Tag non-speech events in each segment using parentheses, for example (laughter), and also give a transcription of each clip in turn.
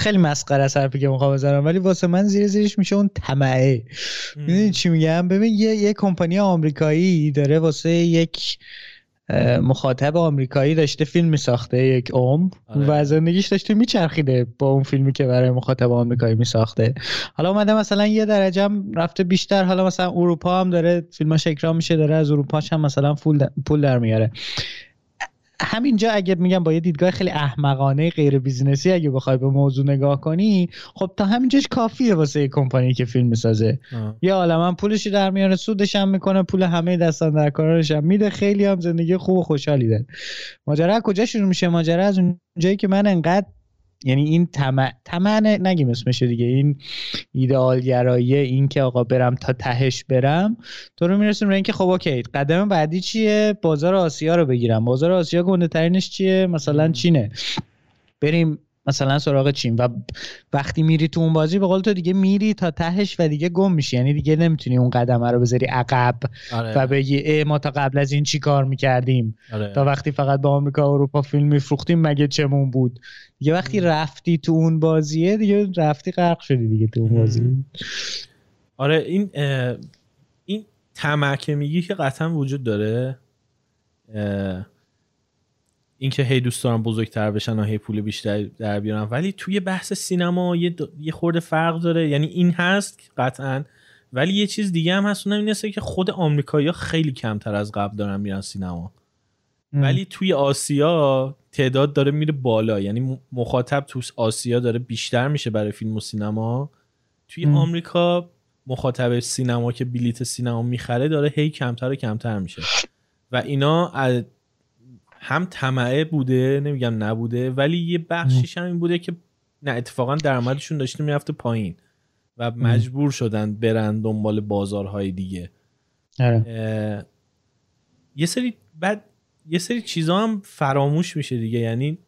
خیلی مسخره است حرفی که می‌خوام بزنم ولی واسه من زیر زیرش میشه اون طمعه. می‌دونی چی میگم؟ ببین یه یه کمپانی آمریکایی داره واسه یک مخاطب آمریکایی داشته فیلم میساخته یک عمر آره. و زندگیش داشته میچرخیده با اون فیلمی که برای مخاطب آمریکایی میساخته. حالا اومده مثلا یه درجه هم رفته بیشتر حالا مثلا اروپا هم داره فیلماش اکرام میشه داره از اروپاش هم مثلا پول در میاره. همینجا اگه میگم با یه دیدگاه خیلی احمقانه غیر بیزینسی اگه بخوای به موضوع نگاه کنی خب تا همینجاش کافیه واسه یه کمپانی که فیلم می‌سازه. یا عالما پولش در میاره سودش هم می‌کنه پول همه دستان در کارش هم میده. خیلی هم زندگی خوب و خوشحالی ده ماجرا کجا شروع میشه؟ ماجرا از اون جایی که من انقدر یعنی این طمع طمع نگیم اسمشه دیگه. این ایدئال گرایی این که آقا برم تا تهش برم. تو رو می‌رسیم به اینکه خب اوکی قدم بعدی چیه؟ بازار آسیا رو بگیرم. بازار آسیا گنده ترینش چیه؟ مثلا چینه. بریم مثلا سراغ چین. و وقتی میری تو اون بازی به قول تو دیگه میری تا تهش و دیگه گم میشی. یعنی دیگه نمی‌تونی اون قدم رو بذاری عقب آره. و بگی ای ما تا قبل از این چی کار می‌کردیم؟ آره. تا وقتی فقط با آمریکا و اروپا فیلم میفروختیم مگه چمون بود؟ دیگه وقتی رفتی تو اون بازیه دیگه رفتی غرق شدی دیگه تو اون بازی. آره این این تمکه میگی که قطعا وجود داره. اینکه هی دوست دارم بزرگتر بشن و هی پول بیشتر در بیارن. ولی توی بحث سینما یه, یه خورده فرق داره. یعنی این هست قطعا. ولی یه چیز دیگه هم هست اونم این که خود آمریکایی‌ها خیلی کمتر از قبل دارن میرن سینما. ولی توی آسیا تعداد داره میره بالا. یعنی مخاطب تو آسیا داره بیشتر میشه برای فیلم و سینما. توی آمریکا مخاطب سینما که بلیت سینما می‌خره داره هی کمتر و کمتر میشه. و اینا هم طمعه بوده نمیگم نبوده ولی یه بخشیش هم این بوده که نه اتفاقا درآمدشون داشته می‌رفته پایین و مجبور شدن برن دنبال بازارهای دیگه. آره. یه سری بعد یه سری چیزا هم فراموش میشه دیگه. یعنی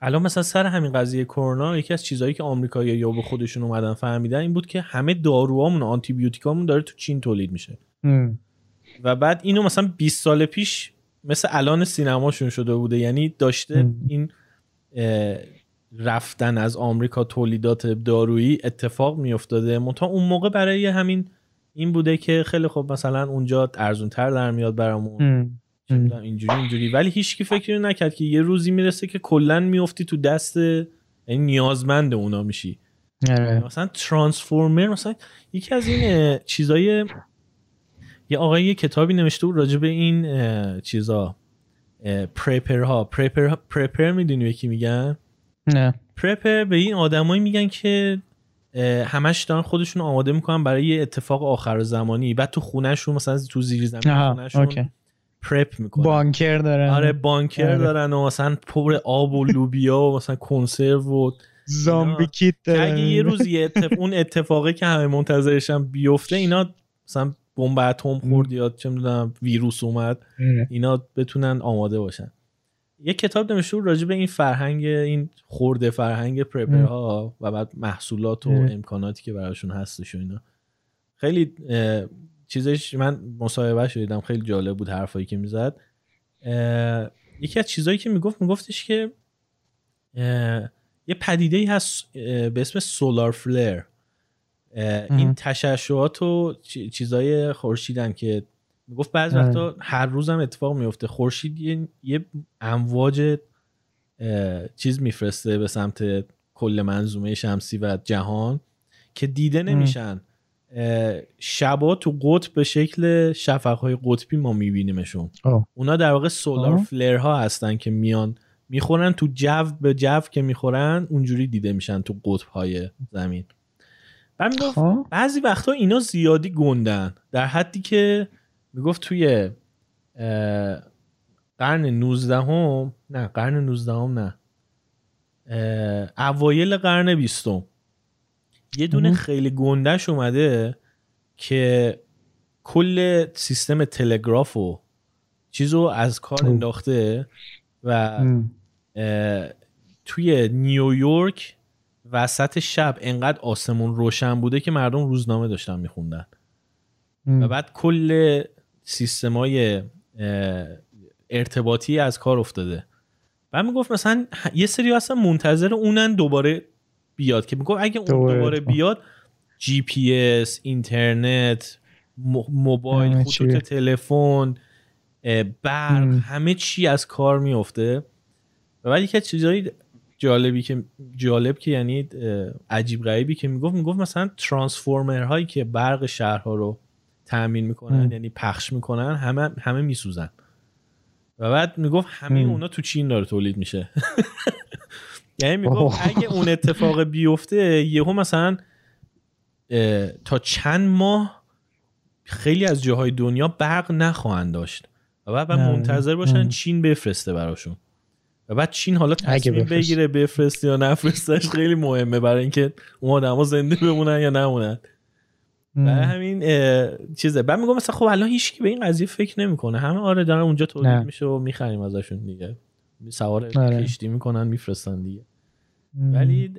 الان مثلا سر همین قضیه کرونا یکی از چیزهایی که آمریکایی‌ها یا به خودشون اومدن فهمیدن این بود که همه داروهامون آنتی بیوتیکامون داره تو چین تولید میشه. و بعد اینو مثلا 20 سال پیش مثل الان سینماشون شده بوده. یعنی داشته این رفتن از آمریکا تولیدات دارویی اتفاق میافتاده. منتها اون موقع برای همین این بوده که خیلی خوب مثلا اونجا ارزون تر در میاد برامون. اینجوری اینجوری. ولی هیچکی فکر نکرد که یه روزی می‌رسه که کلا میفتی تو دست یعنی نیازمند اونا میشی. آره. مثلا ترانسفورمر مثلا یکی از این چیزای یه آقای یه کتابی نوشته بود راجع به این چیزا. پرپر ها پرپر پرپر می‌دونی یکی میگن؟ نه. پرپر به این آدمایی میگن که همش دارن خودشون آماده می‌کنن برای یه اتفاق آخر زمانی. بعد تو خونهشون مثلا تو زیر زمین خونهشون پرپ می‌کنن. بانکر دارن. آره بانکر آره. دارن و مثلا پر آب و لوبیا و مثلا کنسرو و زامبی کیت اگه یه روزی (laughs) اون اتفاقی که همه منتظرشن بیفته اینا مثلا بمب اتم خورد یا چه می‌دونم ویروس اومد. اینا بتونن آماده باشن. یه کتاب نوشته راجع به این فرهنگ این خورده فرهنگ پرپرها و بعد محصولات و امکاناتی که براشون هستش و اینا. خیلی چیزش من مصاحبه شدیدم خیلی جالب بود حرفایی که می‌زد. یکی از چیزایی که می‌گفت میگفتش که یه پدیده ای هست به اسم سولار فلر این تشعشعات و چیزای خورشیدن که می‌گفت بعضی وقتا هر روزم اتفاق میفته خورشید یه, یه امواج چیز میفرسته به سمت کل منظومه شمسی و جهان که دیده نمیشن. شبا تو قطب به شکل شفقهای قطبی ما میبینیمشون. اونا در واقع سولار فلر ها هستن که میان می‌خورن تو جو به جو که می‌خورن اونجوری دیده میشن تو قطب های زمین. بعد می‌گفت خب. بعضی وقتا اینا زیادی گندن. در حدی که می‌گفت توی قرن 19 هم نه قرن 19 هم نه اوایل قرن 20 یه دونه خیلی گندش اومده که کل سیستم تلگراف و چیزو از کار انداخته و توی نیویورک وسط شب انقدر آسمون روشن بوده که مردم روزنامه داشتن میخوندن. و بعد کل سیستمای ارتباطی از کار افتاده. بعد می‌گفت مثلا یه سری اصلا منتظر اونن دوباره بیاد که میگم اگه اون دوباره بیاد جی پی اس اینترنت موبایل خطوط تلفن برق همه چی از کار میفته و ولی که چیزایی جالبی که جالب که یعنی عجیب غریبی که می‌گفت می‌گفت مثلا ترانسفورمر هایی که برق شهرها رو تامین می‌کنن یعنی پخش می‌کنن همه همه میسوزن. و بعد می‌گفت همه اونا تو چین داره تولید میشه. (laughs) یعنی می‌گفت اگه اون اتفاق بیفته یهو مثلا تا چند ماه خیلی از جاهای دنیا برق نخواهند داشت. و بعد, منتظر باشن چین بفرسته براشون. و بعد چین حالا تصمیم بگیره بفرسته یا نفرستش خیلی مهمه. برای اینکه اون آدما زنده بمونن یا نمونن. برای همین چیزه. بعد میگم مثلا خب الان هیچ به این قضیه فکر نمی‌کنه. همه آره دارن اونجا تولید میشه و می‌خریم ازشون دیگه. سوار آره. کشتی می‌کنن میفرستن دیگه. ولی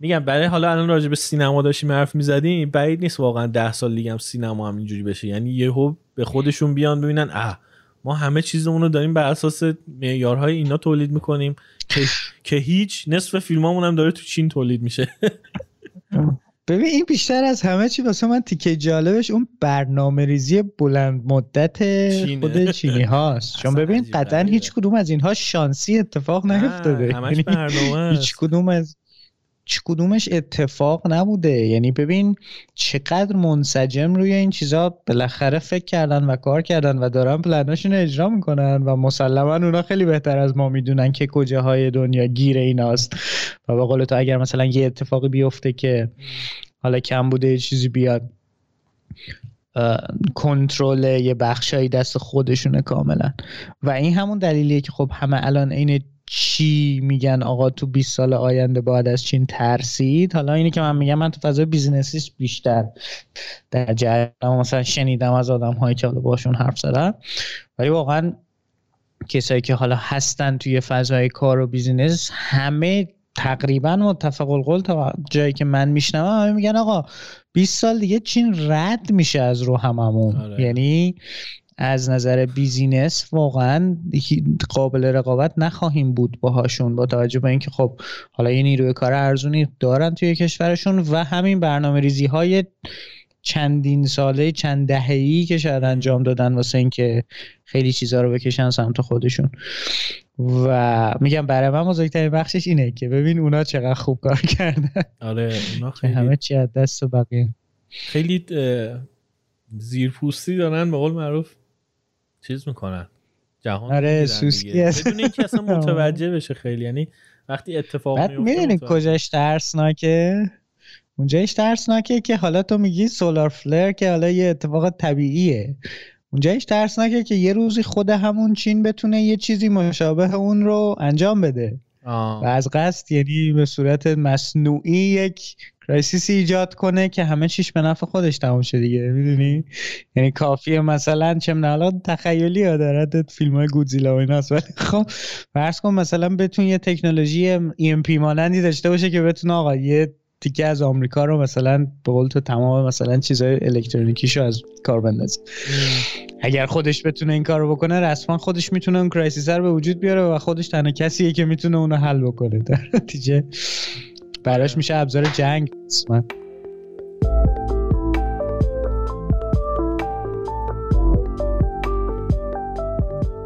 میگم برای حالا الان راجع به سینما داشتیم حرف می‌زدیم بعید نیست واقعا ده سال دیگه هم سینما هم اینجوری بشه. یعنی یهو به خودشون بیان ببینن اه ما همه چیزمون رو داریم بر اساس معیارهای اینا تولید می‌کنیم که, (laughs) که هیچ نصف فیلمامون هم داره تو چین تولید میشه. (laughs) ببین این بیشتر از همه چی واسه من تیکه جالبش اون برنامه ریزی بلند مدت خود چینی هاست. چون ببین قطعا هیچ کدوم از اینها شانسی اتفاق نیفتاده. برنامه هیچ کدوم از هیچ کدومش اتفاق نبوده. یعنی ببین چقدر منسجم روی این چیزا بالاخره فکر کردن و کار کردن و دارن پلناشون اجرا می‌کنن و مسلما اونا خیلی بهتر از ما می‌دونن که کجاهای دنیا گیر ایناست. و به قول تو اگر مثلا یه اتفاقی بیفته که حالا کم بوده یه چیزی بیاد کنترل یه بخشایی دست خودشونه کاملا. و این همون دلیلیه که خب همه الان این چی میگن آقا تو 20 سال آینده باید از چین ترسید؟ حالا اینی که من میگم من تو فضای بیزینسی بیشتر در جریان مثلا شنیدم از آدم هایی که حالا باشون حرف زدم ولی واقعا کسایی که حالا هستن توی فضای کار و business همه تقریبا متفق القول تا جایی که من میشنوم همه میگن آقا 20 سال دیگه چین رد میشه از رو هممون. آره. یعنی از نظر business واقعا قابل رقابت نخواهیم بود باهاشون با توجه به اینکه خب حالا یه نیروی کار ارزونی دارن توی کشورشون و همین برنامه ریزی های چندین ساله چند دهه‌ای که شاید انجام دادن واسه اینکه خیلی چیزا رو بکشن سمت خودشون. و میگم برای من بزرگترین بخشش اینه که ببین اونا چقدر خوب کار کردن. آره اونا خیلی همه چی از دست بقیه. خیلی زیرپوستی دارن به قول معروف. چیز می‌کنن. جهان آره سوسکی هست. بدون اینکه اصلا (laughs) متوجه بشه خیلی. یعنی وقتی اتفاق میفته می‌دونی کجاش ترسناکه؟ اونجایش ترسناکه که حالا تو میگی سولار فلر که حالا یه اتفاق طبیعیه. اونجایش ترسناکه که یه روزی خود همون چین بتونه یه چیزی مشابه اون رو انجام بده. و از قصد یعنی به صورت مصنوعی یک crisis ی ایجاد کنه که همه چیش به نفع خودش تمام شه دیگه. می‌دونی؟ یعنی کافیه مثلا چه الان تخیلی ها دارد فیلم های گودزیلا و ایناست ولی خب فرض کن مثلا بتون یه تکنولوژی پی مانندی داشته باشه که بتونه آقا یه تیکه از آمریکا رو مثلا به قول تو تمام مثلا چیزای الکترونیکیشو از کار بندازه. اگر خودش بتونه این کار رو بکنه رسما خودش می‌تونه اون crisis رو به وجود بیاره و خودش تنها کسیه که می‌تونه اونو حل بکنه. (laughs) در نتیجه براش میشه ابزار جنگ. قسمت